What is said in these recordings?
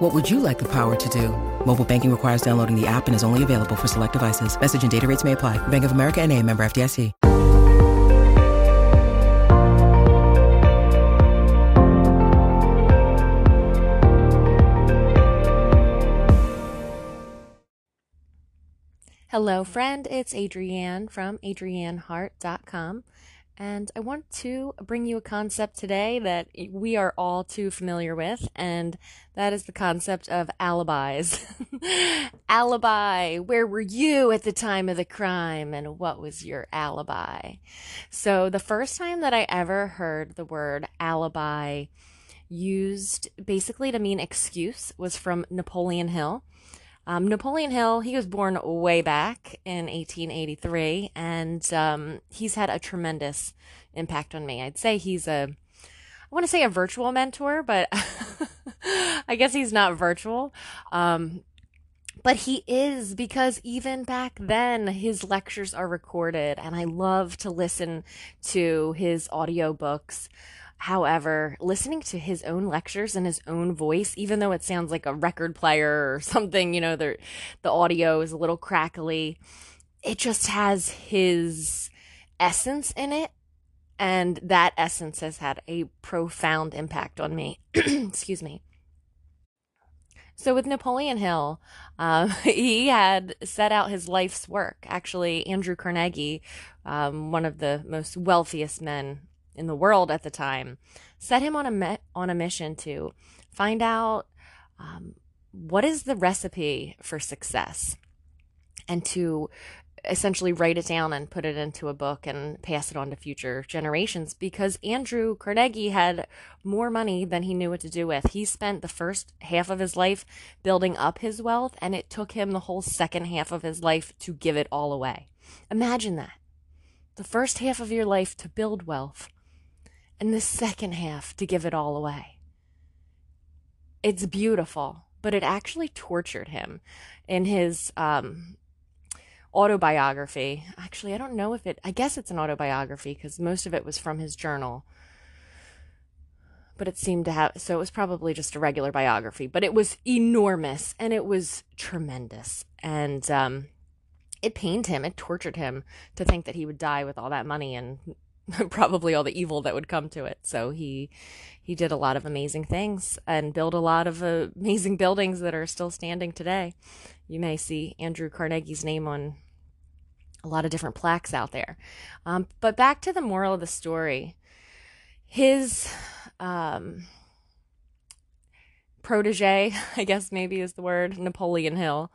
What would you like the power to do? Mobile banking requires downloading the app and is only available for select devices. Message and data rates may apply. Bank of America and a member FDIC. Hello, friend. It's Adrienne from adrienneheart.com. And I want to bring you a concept today that we are all too familiar with, and that is the concept of alibis. alibi. Where were you at the time of the crime, and what was your alibi? So, the first time that I ever heard the word alibi used basically to mean excuse was from Napoleon Hill. Um, Napoleon Hill, he was born way back in 1883, and um, he's had a tremendous impact on me. I'd say he's a, I want to say a virtual mentor, but I guess he's not virtual. Um, but he is because even back then his lectures are recorded and I love to listen to his audiobooks. However, listening to his own lectures in his own voice, even though it sounds like a record player or something, you know, the the audio is a little crackly, it just has his essence in it, and that essence has had a profound impact on me. Excuse me. So with Napoleon Hill, uh, he had set out his life's work. Actually, Andrew Carnegie, um, one of the most wealthiest men in the world at the time, set him on a me- on a mission to find out um, what is the recipe for success, and to essentially write it down and put it into a book and pass it on to future generations because Andrew Carnegie had more money than he knew what to do with. He spent the first half of his life building up his wealth and it took him the whole second half of his life to give it all away. Imagine that. The first half of your life to build wealth and the second half to give it all away. It's beautiful, but it actually tortured him in his um, autobiography. Actually, I don't know if it, I guess it's an autobiography because most of it was from his journal. But it seemed to have, so it was probably just a regular biography, but it was enormous and it was tremendous. And um, it pained him, it tortured him to think that he would die with all that money and probably all the evil that would come to it. So he he did a lot of amazing things and built a lot of uh, amazing buildings that are still standing today. You may see Andrew Carnegie's name on a lot of different plaques out there. Um, but back to the moral of the story, his um, protege, I guess maybe is the word, Napoleon Hill.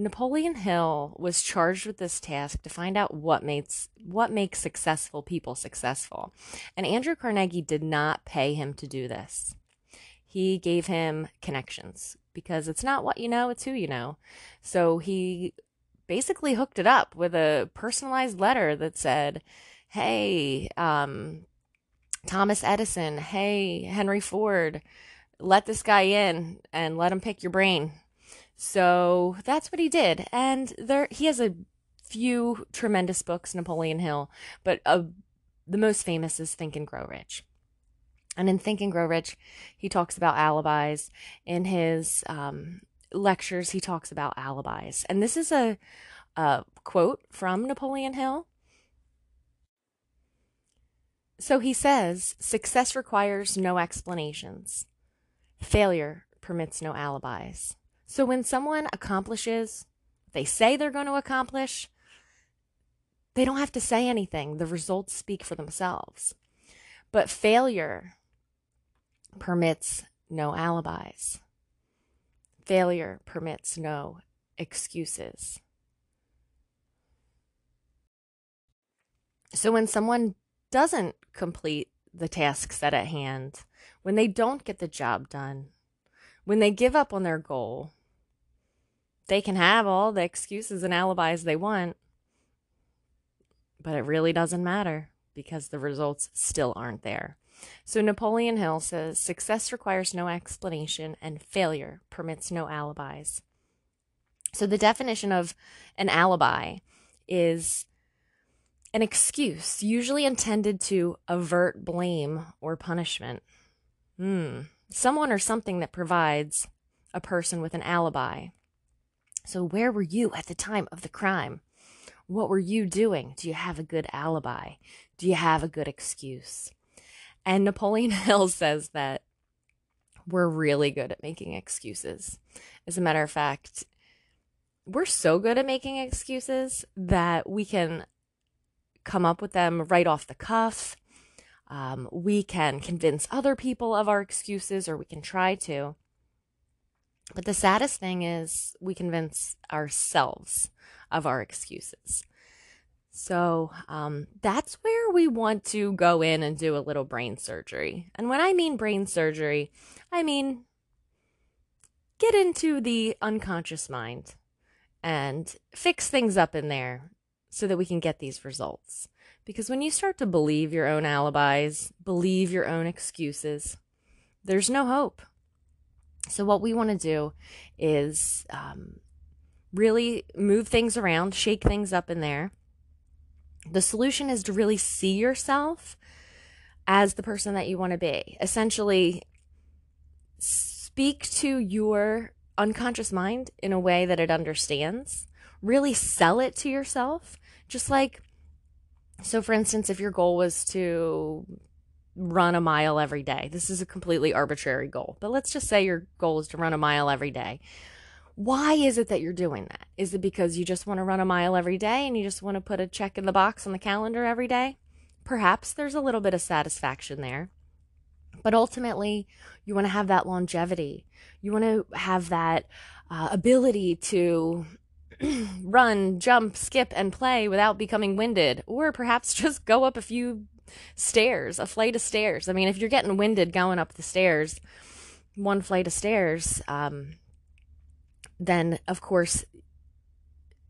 Napoleon Hill was charged with this task to find out what makes what makes successful people successful. And Andrew Carnegie did not pay him to do this. He gave him connections because it's not what you know, it's who you know. So he basically hooked it up with a personalized letter that said, "Hey, um, Thomas Edison, hey, Henry Ford, let this guy in and let him pick your brain so that's what he did. And there he has a few tremendous books, Napoleon Hill, but uh, the most famous is Think and Grow Rich. And in Think and Grow Rich, he talks about alibis. In his um, lectures, he talks about alibis. And this is a, a quote from Napoleon Hill. So he says, success requires no explanations. Failure permits no alibis. So when someone accomplishes they say they're going to accomplish, they don't have to say anything. The results speak for themselves. But failure permits no alibis. Failure permits no excuses. So when someone doesn't complete the task set at hand, when they don't get the job done, when they give up on their goal, they can have all the excuses and alibis they want. But it really doesn't matter because the results still aren't there. So Napoleon Hill says success requires no explanation and failure permits no alibis. So the definition of an alibi is an excuse usually intended to avert blame or punishment. Hmm. Someone or something that provides a person with an alibi. So, where were you at the time of the crime? What were you doing? Do you have a good alibi? Do you have a good excuse? And Napoleon Hill says that we're really good at making excuses. As a matter of fact, we're so good at making excuses that we can come up with them right off the cuff. Um, we can convince other people of our excuses, or we can try to. But the saddest thing is we convince ourselves of our excuses. So um, that's where we want to go in and do a little brain surgery. And when I mean brain surgery, I mean get into the unconscious mind and fix things up in there so that we can get these results. Because when you start to believe your own alibis, believe your own excuses, there's no hope. So, what we want to do is um, really move things around, shake things up in there. The solution is to really see yourself as the person that you want to be. Essentially, speak to your unconscious mind in a way that it understands. Really sell it to yourself. Just like, so for instance, if your goal was to run a mile every day, this is a completely arbitrary goal, but let's just say your goal is to run a mile every day. Why is it that you're doing that? Is it because you just want to run a mile every day and you just want to put a check in the box on the calendar every day? Perhaps there's a little bit of satisfaction there. But ultimately, you want to have that longevity. You want to have that uh, ability to run, jump, skip, and play without becoming winded, or perhaps just go up a few stairs, a flight of stairs. I mean, if you're getting winded going up the stairs, one flight of stairs, um, then of course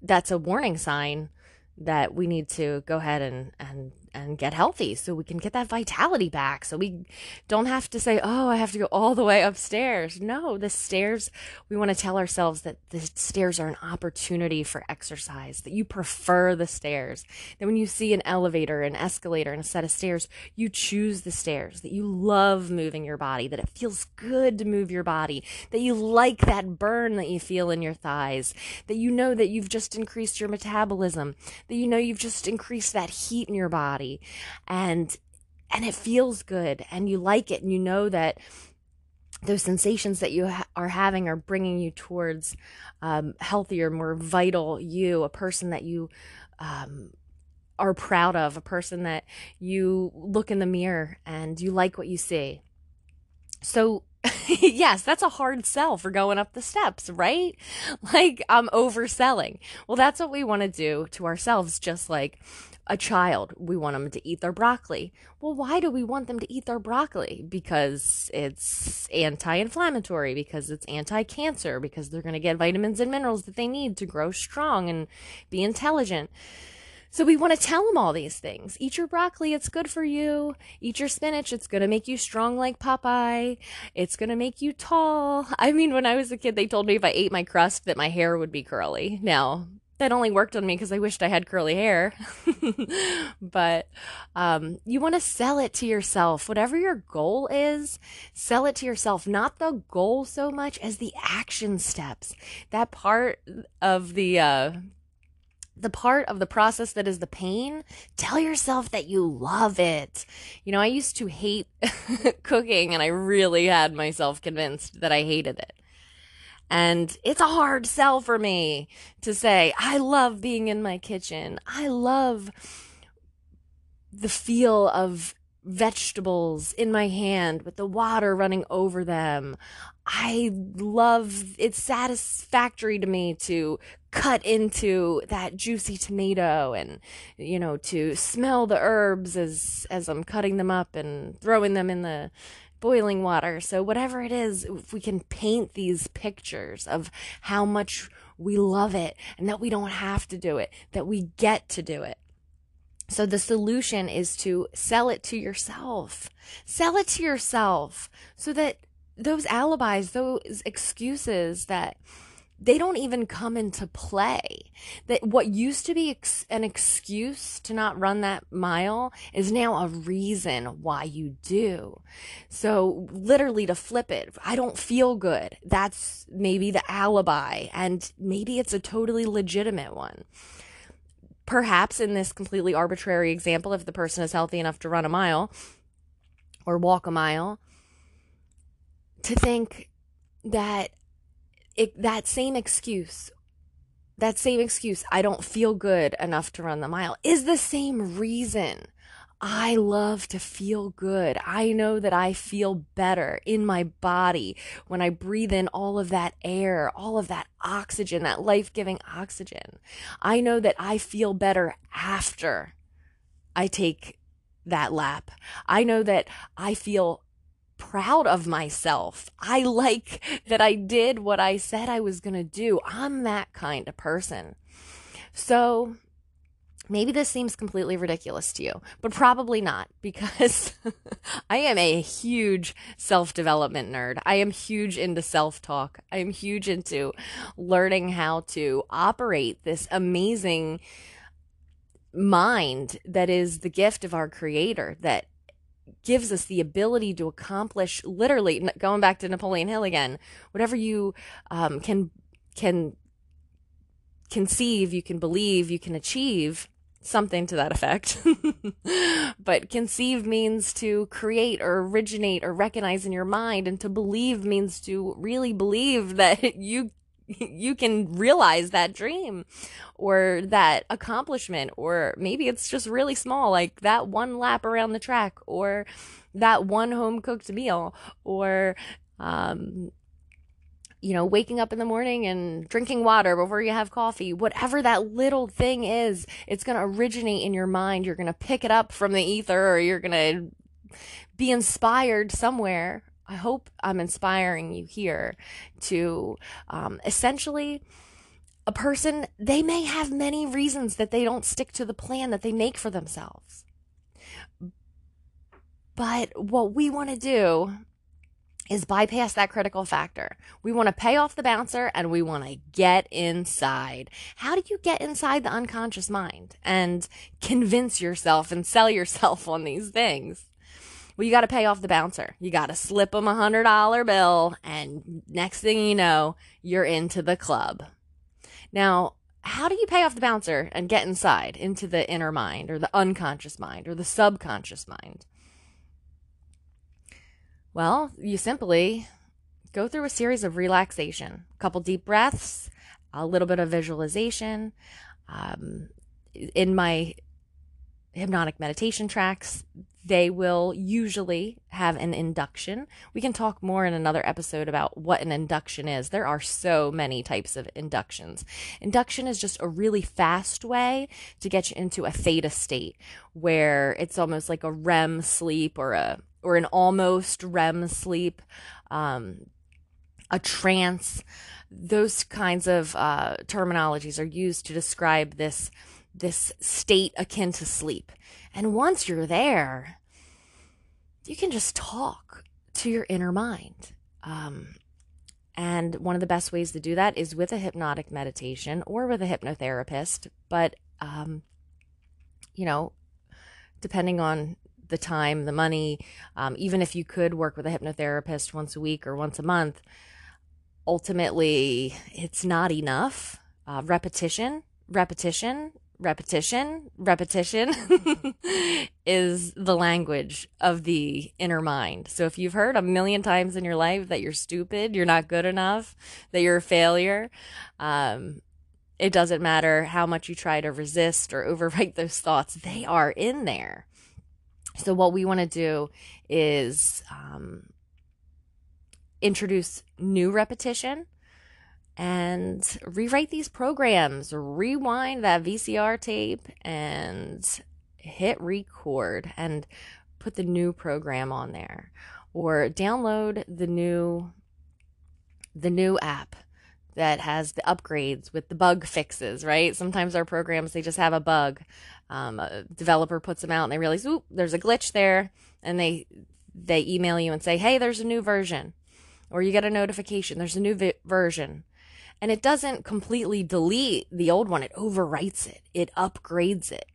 that's a warning sign that we need to go ahead and, and and get healthy so we can get that vitality back. So we don't have to say oh i have to go all the way upstairs. No the stairs we want to tell ourselves that the stairs are an opportunity for exercise that you prefer the stairs. That when you see an elevator an escalator and a set of stairs you choose the stairs that you love moving your body that it feels good to move your body that you like that burn that you feel in your thighs that you know that you've just increased your metabolism that you know you've just increased that heat in your body body and and it feels good and you like it and you know that those sensations that you ha- are having are bringing you towards um, healthier, more vital you, a person that you um, are proud of, a person that you look in the mirror and you like what you see. So, yes, that's a hard sell for going up the steps, right? Like I'm overselling. Well, that's what we want to do to ourselves, just like a child, we want them to eat their broccoli. Well, why do we want them to eat their broccoli? Because it's anti inflammatory, because it's anti cancer, because they're going to get vitamins and minerals that they need to grow strong and be intelligent. So we want to tell them all these things. Eat your broccoli, it's good for you. Eat your spinach, it's going to make you strong like Popeye. It's going to make you tall. I mean, when I was a kid, they told me if I ate my crust that my hair would be curly. Now, that only worked on me because I wished I had curly hair. but um, you want to sell it to yourself. Whatever your goal is, sell it to yourself. Not the goal so much as the action steps. That part of the. Uh, the part of the process that is the pain, tell yourself that you love it. You know, I used to hate cooking and I really had myself convinced that I hated it. And it's a hard sell for me to say, I love being in my kitchen. I love the feel of vegetables in my hand with the water running over them. I love it's satisfactory to me to cut into that juicy tomato and you know to smell the herbs as as I'm cutting them up and throwing them in the boiling water. So, whatever it is, if we can paint these pictures of how much we love it and that we don't have to do it, that we get to do it. So the solution is to sell it to yourself. Sell it to yourself so that those alibis, those excuses that they don't even come into play. That what used to be ex- an excuse to not run that mile is now a reason why you do. So literally to flip it, I don't feel good. That's maybe the alibi and maybe it's a totally legitimate one. Perhaps in this completely arbitrary example, if the person is healthy enough to run a mile or walk a mile, to think that it, that same excuse, that same excuse, I don't feel good enough to run the mile, is the same reason. I love to feel good. I know that I feel better in my body when I breathe in all of that air, all of that oxygen, that life giving oxygen. I know that I feel better after I take that lap. I know that I feel proud of myself. I like that I did what I said I was going to do. I'm that kind of person. So maybe this seems completely ridiculous to you, but probably not because I am a huge self development nerd. I am huge into self talk. I am huge into learning how to operate this amazing mind that is the gift of our creator that gives us the ability to accomplish literally going back to Napoleon Hill again whatever you um, can can conceive you can believe you can achieve something to that effect. But conceive means to create or originate or recognize in your mind and to believe means to really believe that you you can realize that dream or that accomplishment or maybe it's just really small like that one lap around the track or that one home cooked meal or um, you know, waking up in the morning and drinking water before you have coffee, whatever that little thing is, it's going to originate in your mind. You're going to pick it up from the ether or you're going to be inspired somewhere I hope I'm inspiring you here to um, essentially a person, they may have many reasons that they don't stick to the plan that they make for themselves. But what we want to do is bypass that critical factor. We want to pay off the bouncer and we want to get inside. How do you get inside the unconscious mind and convince yourself and sell yourself on these things? Well, you got to pay off the bouncer. You got to slip him a hundred dollar bill, and next thing you know, you're into the club. Now, how do you pay off the bouncer and get inside into the inner mind or the unconscious mind or the subconscious mind? Well, you simply go through a series of relaxation, a couple deep breaths, a little bit of visualization. Um, in my hypnotic meditation tracks, they will usually have an induction. We can talk more in another episode about what an induction is. There are so many types of inductions. Induction is just a really fast way to get you into a theta state where it's almost like a REM sleep or a or an almost REM sleep, um, a trance. Those kinds of uh, terminologies are used to describe this this state akin to sleep. And once you're there, you can just talk to your inner mind. Um, and one of the best ways to do that is with a hypnotic meditation or with a hypnotherapist. But, um, you know, depending on the time, the money, um, even if you could work with a hypnotherapist once a week or once a month, ultimately it's not enough. Uh, repetition, repetition repetition, repetition is the language of the inner mind. So if you've heard a million times in your life that you're stupid, you're not good enough, that you're a failure, um, it doesn't matter how much you try to resist or overwrite those thoughts, they are in there. So what we want to do is um, introduce new repetition and rewrite these programs, rewind that VCR tape and hit record and put the new program on there or download the new the new app that has the upgrades with the bug fixes, right? Sometimes our programs, they just have a bug. Um, a developer puts them out and they realize, oop, there's a glitch there. And they, they email you and say, hey, there's a new version. Or you get a notification, there's a new vi- version. And it doesn't completely delete the old one, it overwrites it, it upgrades it.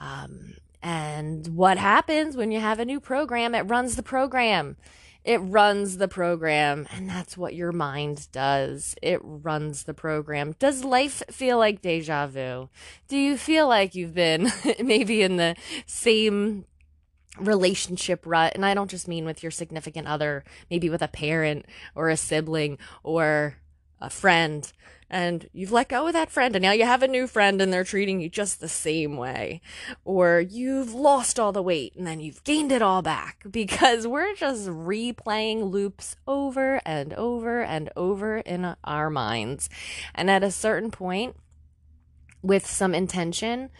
Um, and what happens when you have a new program? It runs the program. It runs the program, and that's what your mind does. It runs the program. Does life feel like deja vu? Do you feel like you've been maybe in the same relationship rut? And I don't just mean with your significant other, maybe with a parent or a sibling or a friend and you've let go of that friend and now you have a new friend and they're treating you just the same way. Or you've lost all the weight and then you've gained it all back because we're just replaying loops over and over and over in our minds. And at a certain point, with some intention,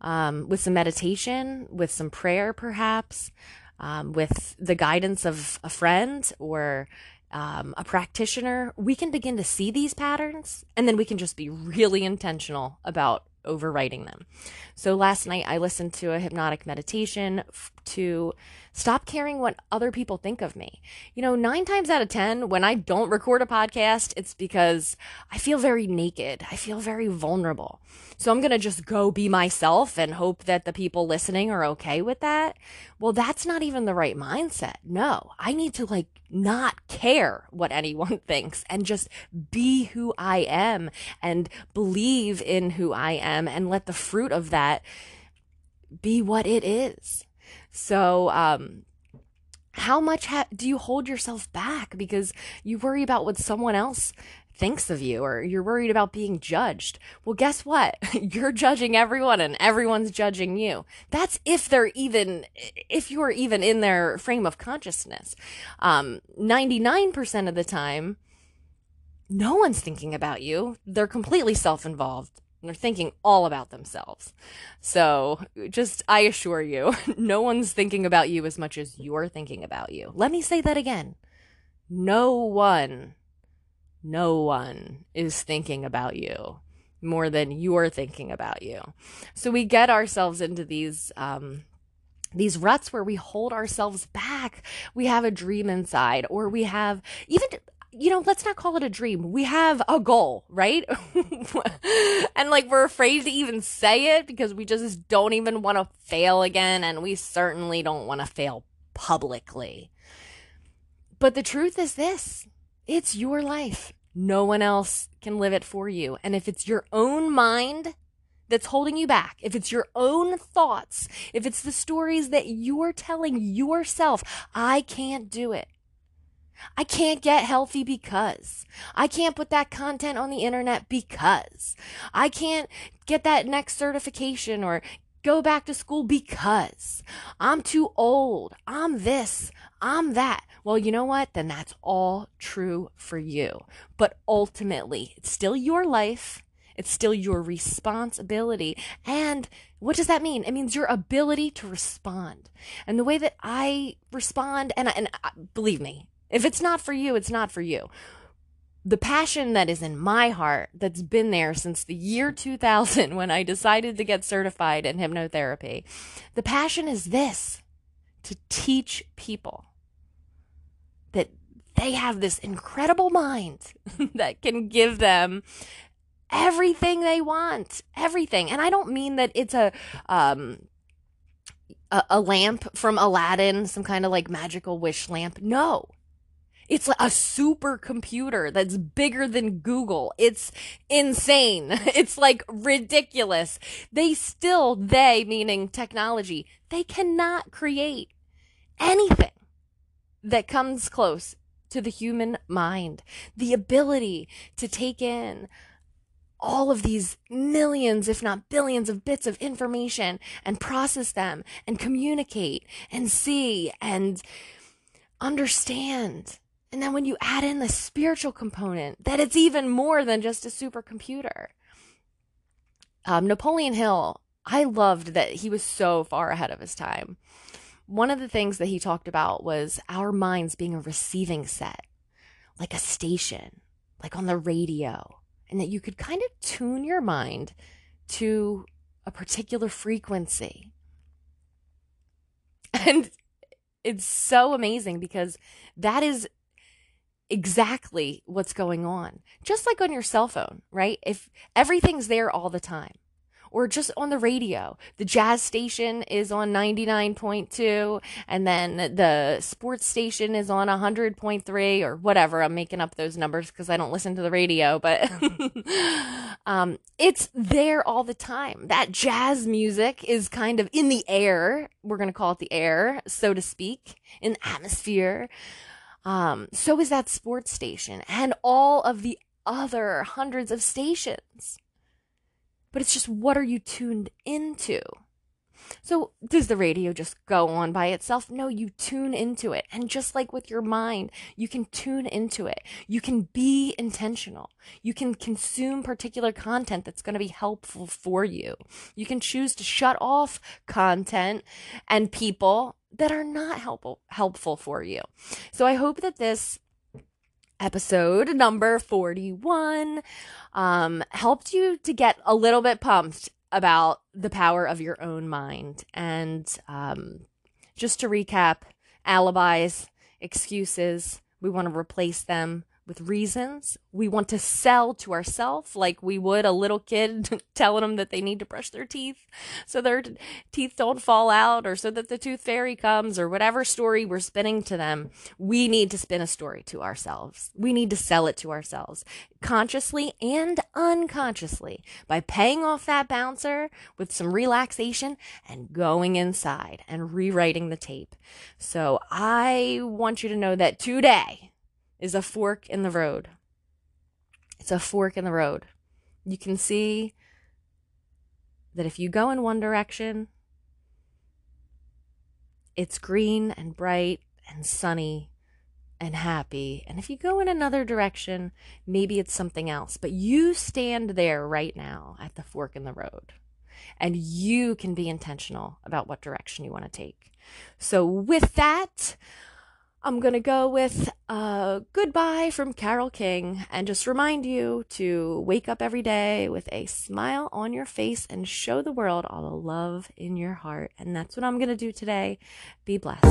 um, with some meditation, with some prayer, perhaps, um, with the guidance of a friend or um, a practitioner, we can begin to see these patterns and then we can just be really intentional about overwriting them. So last night I listened to a hypnotic meditation to stop caring what other people think of me. You know, nine times out of 10, when I don't record a podcast, it's because I feel very naked. I feel very vulnerable. So I'm going to just go be myself and hope that the people listening are okay with that. Well, that's not even the right mindset. No, I need to like not care what anyone thinks and just be who I am and believe in who I am and let the fruit of that be what it is. So, um, how much ha- do you hold yourself back because you worry about what someone else thinks of you or you're worried about being judged. Well, guess what? You're judging everyone and everyone's judging you. That's if they're even, if you're even in their frame of consciousness. Um, 99% of the time, no one's thinking about you. They're completely self involved. They're thinking all about themselves. So, just, I assure you, no one's thinking about you as much as you're thinking about you. Let me say that again. No one no one is thinking about you more than you're thinking about you. So we get ourselves into these um, these ruts where we hold ourselves back. We have a dream inside, or we have even you know, let's not call it a dream. We have a goal, right? and like we're afraid to even say it because we just don't even want to fail again. And we certainly don't want to fail publicly. But the truth is this it's your life. No one else can live it for you. And if it's your own mind that's holding you back, if it's your own thoughts, if it's the stories that you're telling yourself, I can't do it. I can't get healthy because I can't put that content on the internet because I can't get that next certification or go back to school because I'm too old. I'm this. I'm that. Well, you know what? Then that's all true for you. But ultimately, it's still your life. It's still your responsibility. And what does that mean? It means your ability to respond. And the way that I respond, and, and believe me, if it's not for you, it's not for you. The passion that is in my heart, that's been there since the year 2000 when I decided to get certified in hypnotherapy, the passion is this to teach people that they have this incredible mind that can give them everything they want everything. And i don't mean that it's a um a, a lamp from aladdin some kind of like magical wish lamp. No it's a supercomputer that's bigger than Google. It's insane. It's like ridiculous. They still, they meaning technology, they cannot create anything that comes close to the human mind. The ability to take in all of these millions, if not billions of bits of information and process them and communicate and see and understand. And then when you add in the spiritual component, that it's even more than just a supercomputer. Um, Napoleon Hill, I loved that he was so far ahead of his time one of the things that he talked about was our minds being a receiving set, like a station. like on the radio, and that you could kind of tune your mind to a particular frequency. And it's so amazing because that is exactly what's going on. Just like on your cell phone, right? If everything's there all the time, or just on the radio. The jazz station is on 99.2 and then the sports station is on 100.3 or whatever. I'm making up those numbers because I don't listen to the radio, but um, it's there all the time. That jazz music is kind of in the air. We're going to call it the air, so to speak, in the atmosphere. Um, so is that sports station and all of the other hundreds of stations but it's just what are you tuned into? So, does the radio just go on by itself? No, you tune into it. And just like with your mind, you can tune into it. You can be intentional. You can consume particular content that's going to be helpful for you. You can choose to shut off content and people that are not helpful helpful for you. So, I hope that this episode number 41 um, helped you to get a little bit pumped about the power of your own mind. And um, just to recap alibis, excuses, we want to replace them with reasons. We want to sell to ourselves like we would a little kid telling them that they need to brush their teeth so their teeth don't fall out or so that the tooth fairy comes or whatever story we're spinning to them. We need to spin a story to ourselves. We need to sell it to ourselves consciously and unconsciously by paying off that bouncer with some relaxation and going inside and rewriting the tape. So I want you to know that today, is a fork in the road. It's a fork in the road. You can see that if you go in one direction, it's green and bright and sunny and happy. And if you go in another direction, maybe it's something else. But you stand there right now at the fork in the road and you can be intentional about what direction you want to take. So, with that, I'm going to go with uh, Goodbye from Carole King and just remind you to wake up every day with a smile on your face and show the world all the love in your heart. And that's what I'm going to do today. Be blessed.